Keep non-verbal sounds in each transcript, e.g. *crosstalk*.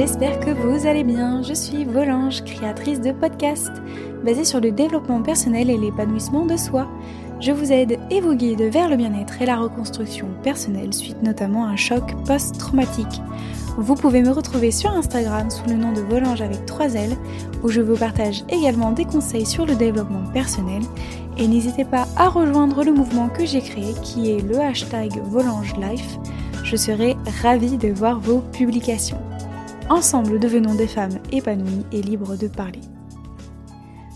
j'espère que vous allez bien. Je suis Volange, créatrice de podcasts basés sur le développement personnel et l'épanouissement de soi. Je vous aide et vous guide vers le bien-être et la reconstruction personnelle suite notamment à un choc post-traumatique. Vous pouvez me retrouver sur Instagram sous le nom de Volange avec 3 L où je vous partage également des conseils sur le développement personnel et n'hésitez pas à rejoindre le mouvement que j'ai créé qui est le hashtag Volange Life je serai ravie de voir vos publications. Ensemble, devenons des femmes épanouies et libres de parler.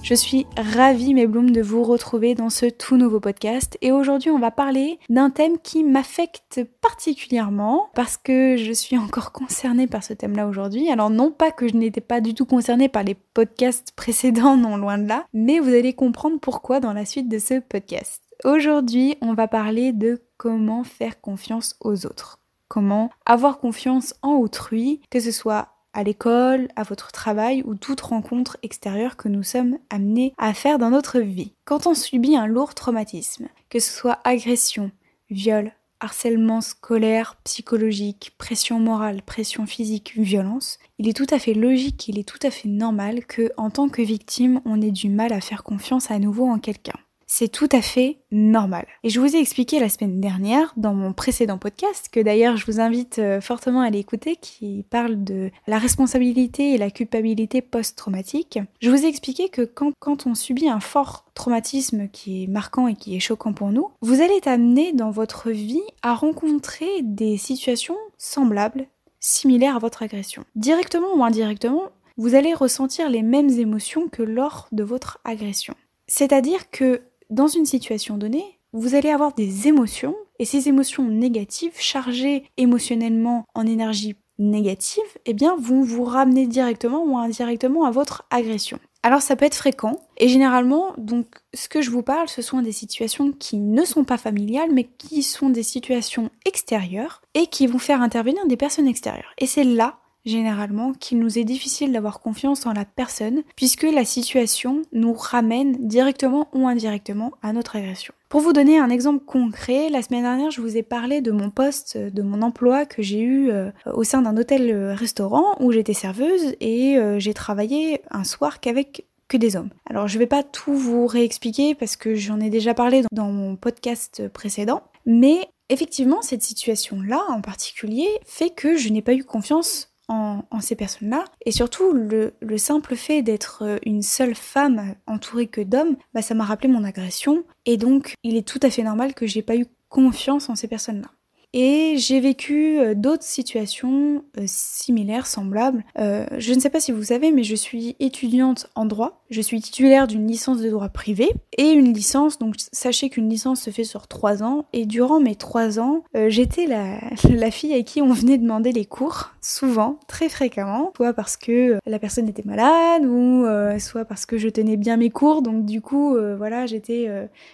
Je suis ravie, mes blooms, de vous retrouver dans ce tout nouveau podcast. Et aujourd'hui, on va parler d'un thème qui m'affecte particulièrement parce que je suis encore concernée par ce thème-là aujourd'hui. Alors, non pas que je n'étais pas du tout concernée par les podcasts précédents, non loin de là, mais vous allez comprendre pourquoi dans la suite de ce podcast. Aujourd'hui, on va parler de comment faire confiance aux autres comment avoir confiance en autrui, que ce soit à l'école, à votre travail ou toute rencontre extérieure que nous sommes amenés à faire dans notre vie. Quand on subit un lourd traumatisme, que ce soit agression, viol, harcèlement scolaire, psychologique, pression morale, pression physique, violence, il est tout à fait logique, il est tout à fait normal que, en tant que victime, on ait du mal à faire confiance à nouveau en quelqu'un c'est tout à fait normal. Et je vous ai expliqué la semaine dernière dans mon précédent podcast, que d'ailleurs je vous invite euh, fortement à l'écouter, qui parle de la responsabilité et la culpabilité post-traumatique. Je vous ai expliqué que quand, on subit un fort traumatisme qui est marquant et qui est choquant pour nous, vous allez être amené dans votre vie à rencontrer des situations semblables, similaires à votre agression. Directement ou indirectement, vous allez ressentir les mêmes émotions que lors de votre agression. C'est-à-dire que dans une situation donnée, vous allez avoir des émotions, et ces émotions négatives, chargées émotionnellement en énergie négative, eh bien, vont vous ramener directement ou indirectement à votre agression. Alors ça peut être fréquent, et généralement, donc, ce que je vous parle, ce sont des situations qui ne sont pas familiales, mais qui sont des situations extérieures, et qui vont faire intervenir des personnes extérieures. Et c'est là généralement qu'il nous est difficile d'avoir confiance en la personne puisque la situation nous ramène directement ou indirectement à notre agression. Pour vous donner un exemple concret, la semaine dernière, je vous ai parlé de mon poste, de mon emploi que j'ai eu euh, au sein d'un hôtel-restaurant où j'étais serveuse et euh, j'ai travaillé un soir qu'avec que des hommes. Alors je vais pas tout vous réexpliquer parce que j'en ai déjà parlé dans mon podcast précédent, mais effectivement cette situation-là en particulier fait que je n'ai pas eu confiance en, ces personnes-là. Et surtout, le, simple fait d'être euh, une seule femme entourée que d'hommes, bah, ça m'a rappelé mon agression. Et donc, il est tout à fait normal que j'ai pas eu confiance en ces personnes-là. Et j'ai vécu euh, d'autres situations euh, similaires, semblables. Euh, je ne sais pas si vous savez, mais je suis étudiante en droit. Je suis titulaire d'une licence de droit privé et une licence. Donc sachez qu'une licence se fait sur trois ans. Et durant mes trois ans, j'étais la, *laughs* la fille à qui on venait demander les cours, souvent, très fréquemment, soit parce que la personne était malade ou soit parce que je tenais bien mes cours. Donc du coup, voilà, j'étais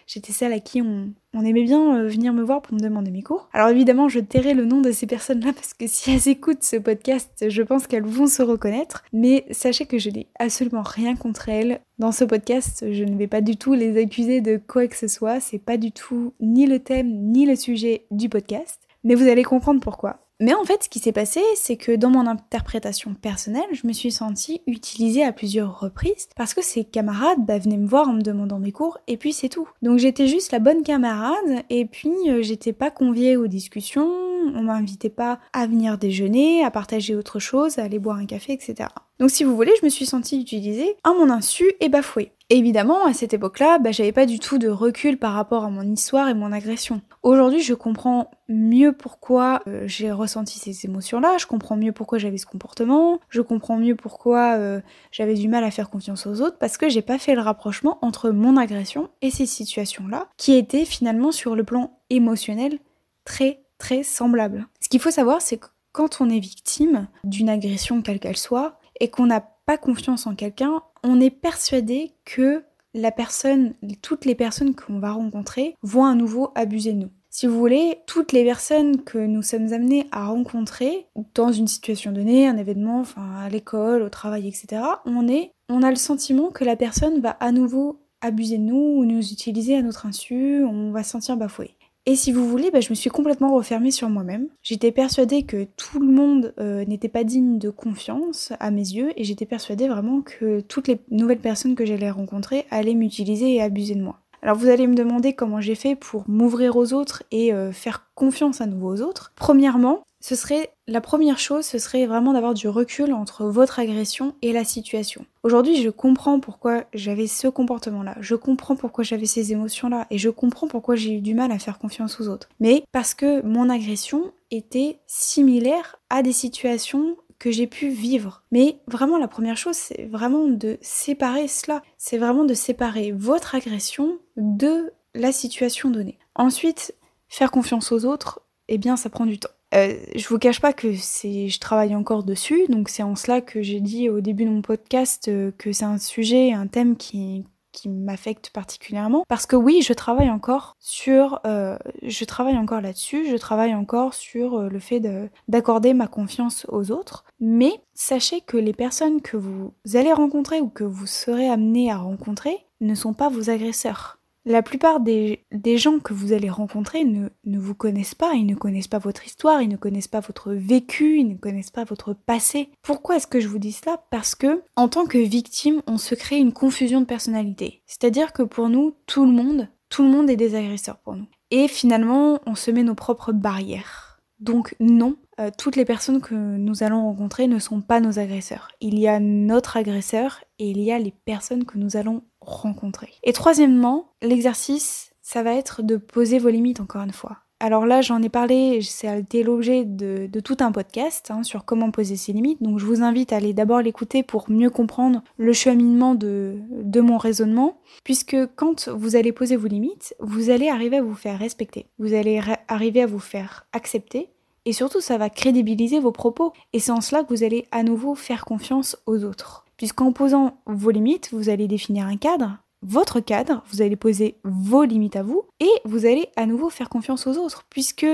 j'étais celle à qui on, on aimait bien euh, venir me voir pour me demander mes cours. Alors évidemment, je tairai le nom de ces personnes-là *laughs* parce que si elles écoutent ce podcast, je pense qu'elles vont se reconnaître. Mais sachez que je n'ai absolument rien contre elles. Dans ce podcast, je ne vais pas du tout les accuser de quoi que ce soit. C'est pas du tout ni le thème ni le sujet du podcast. Mais vous allez comprendre pourquoi. Mais en fait, ce qui s'est passé, c'est que dans mon interprétation personnelle, je me suis sentie utilisée à plusieurs reprises parce que ces camarades bah, venaient me voir en me demandant mes cours et puis c'est tout. Donc j'étais juste la bonne camarade et puis euh, j'étais pas conviée aux discussions, on m'invitait pas à venir déjeuner, à partager autre chose, à aller boire un café, etc. Donc si vous voulez, je me suis sentie utilisée à mon insu et bafouée évidemment, à cette époque-là, bah, j'avais pas du tout de recul par rapport à mon histoire et mon agression. Aujourd'hui, je comprends mieux pourquoi euh, j'ai ressenti ces émotions-là, je comprends mieux pourquoi j'avais ce comportement, je comprends mieux pourquoi euh, j'avais du mal à faire confiance aux autres, parce que j'ai pas fait le rapprochement entre mon agression et ces situations-là, qui étaient finalement sur le plan émotionnel très très semblables. Ce qu'il faut savoir, c'est que quand on est victime d'une agression quelle qu'elle soit, et qu'on n'a pas confiance en quelqu'un, on est persuadé que la personne, toutes les personnes qu'on va rencontrer vont à nouveau abuser de nous. Si vous voulez, toutes les personnes que nous sommes amenés à rencontrer dans une situation donnée, un événement, enfin à l'école, au travail, etc., on est, on a le sentiment que la personne va à nouveau abuser de nous ou nous utiliser à notre insu, on va se sentir bafoué. Et si vous voulez, bah, je me suis complètement refermée sur moi-même. J'étais persuadée que tout le monde euh, n'était pas digne de confiance à mes yeux et j'étais persuadée vraiment que toutes les nouvelles personnes que j'allais rencontrer allaient m'utiliser et abuser de moi. Alors vous allez me demander comment j'ai fait pour m'ouvrir aux autres et euh, faire confiance à nouveau aux autres. Premièrement, ce serait la première chose, ce serait vraiment d'avoir du recul entre votre agression et la situation. Aujourd'hui, je comprends pourquoi j'avais ce comportement-là, je comprends pourquoi j'avais ces émotions-là, et je comprends pourquoi j'ai eu du mal à faire confiance aux autres. Mais parce que mon agression était similaire à des situations que j'ai pu vivre. Mais vraiment, la première chose, c'est vraiment de séparer cela. C'est vraiment de séparer votre agression de la situation donnée. Ensuite, faire confiance aux autres, eh bien, ça prend du temps. Euh, je vous cache pas que c'est, je travaille encore dessus, donc c'est en cela que j'ai dit au début de mon podcast euh, que c'est un sujet, un thème qui, qui m'affecte particulièrement. Parce que oui je travaille encore sur euh, je travaille encore là-dessus je travaille encore sur le fait d'accorder ma confiance aux autres. Mais sachez que les personnes que vous allez rencontrer ou que vous serez amené à rencontrer ne sont pas vos agresseurs la plupart des, gens que vous allez rencontrer ne, vous connaissent pas, ils ne connaissent pas votre histoire, ils ne connaissent pas votre vécu, ils ne connaissent pas votre passé. Pourquoi est-ce que je vous dis cela? Parce que, en tant que victime, on se crée une confusion de personnalité. C'est-à-dire que pour nous, tout le monde, tout le monde est des agresseurs pour nous. Et finalement, on se met nos propres barrières. Donc non, euh, toutes les personnes que nous allons rencontrer ne sont pas nos agresseurs. Il y a notre agresseur et il y a les personnes que nous allons rencontrer. Et troisièmement, l'exercice, ça va être de poser vos limites encore une fois. Alors là, j'en ai parlé, été l'objet de, tout un podcast hein, sur comment poser ses limites. Donc je vous invite à aller d'abord l'écouter pour mieux comprendre le cheminement de, de mon raisonnement. Puisque quand vous allez poser vos limites, vous allez arriver à vous faire respecter. Vous allez arriver à vous faire accepter. Et surtout, ça va crédibiliser vos propos. Et c'est en cela que vous allez à nouveau faire confiance aux autres. Puisqu'en posant vos limites, vous allez définir un cadre, votre cadre, vous allez poser vos limites à vous, et vous allez à nouveau faire confiance aux autres, puisque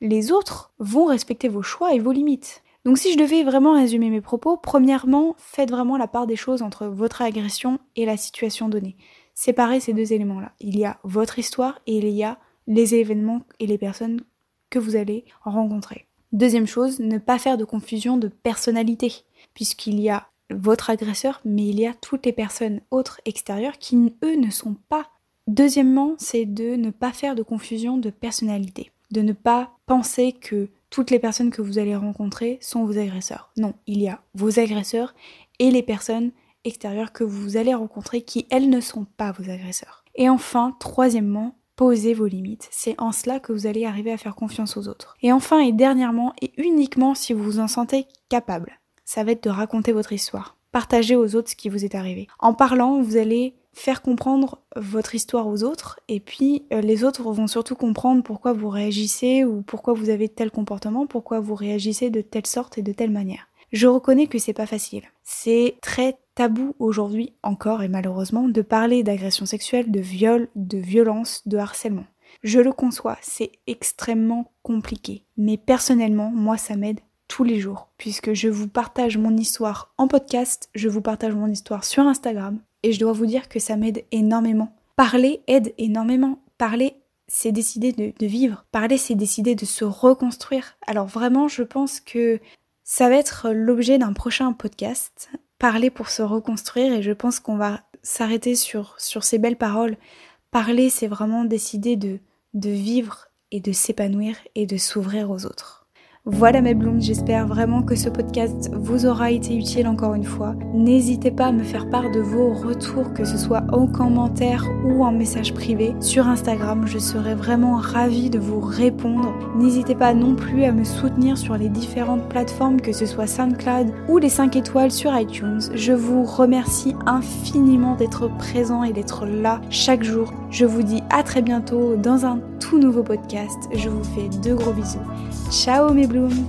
les autres vont respecter vos choix et vos limites. Donc si je devais vraiment résumer mes propos, premièrement, faites vraiment la part des choses entre votre agression et la situation donnée. Séparez ces deux éléments-là. Il y a votre histoire et il y a les événements et les personnes que vous allez rencontrer. Deuxième chose, ne pas faire de confusion de personnalité, puisqu'il y a votre agresseur, mais il y a toutes les personnes autres extérieures qui, eux, ne sont pas. Deuxièmement, c'est de ne pas faire de confusion de personnalité, de ne pas penser que toutes les personnes que vous allez rencontrer sont vos agresseurs. Non, il y a vos agresseurs et les personnes extérieures que vous allez rencontrer qui, elles, ne sont pas vos agresseurs. Et enfin, troisièmement, posez vos limites. C'est en cela que vous allez arriver à faire confiance aux autres. Et enfin et dernièrement, et uniquement si vous vous en sentez capable, ça va être de raconter votre histoire. Partagez aux autres ce qui vous est arrivé. En parlant, vous allez faire comprendre votre histoire aux autres et puis euh, les autres vont surtout comprendre pourquoi vous réagissez ou pourquoi vous avez tel comportement, pourquoi vous réagissez de telle sorte et de telle manière. Je reconnais que c'est pas facile. C'est très tabou aujourd'hui encore et malheureusement de parler d'agression sexuelle, de viol, de violence, de harcèlement. Je le conçois, c'est extrêmement compliqué. Mais personnellement, moi ça m'aide tous les jours, puisque je vous partage mon histoire en podcast, je vous partage mon histoire sur Instagram, et je dois vous dire que ça m'aide énormément. Parler aide énormément. Parler, c'est décider de, de vivre. Parler, c'est décider de se reconstruire. Alors vraiment, je pense que ça va être l'objet d'un prochain podcast. Parler pour se reconstruire, et je pense qu'on va s'arrêter sur, ces belles paroles. Parler, c'est vraiment décider de, de vivre et de s'épanouir et de s'ouvrir aux autres. Voilà mes blooms, j'espère vraiment que ce podcast vous aura été utile encore une fois. N'hésitez pas à me faire part de vos retours, que ce soit en commentaire ou en message privé sur Instagram. Je serai vraiment ravie de vous répondre. N'hésitez pas non plus à me soutenir sur les différentes plateformes, que ce soit SoundCloud ou les 5 étoiles sur iTunes. Je vous remercie infiniment d'être présent et d'être là chaque jour. Je vous dis à très bientôt dans un tout nouveau podcast. Je vous fais de gros bisous. Ciao mes blooms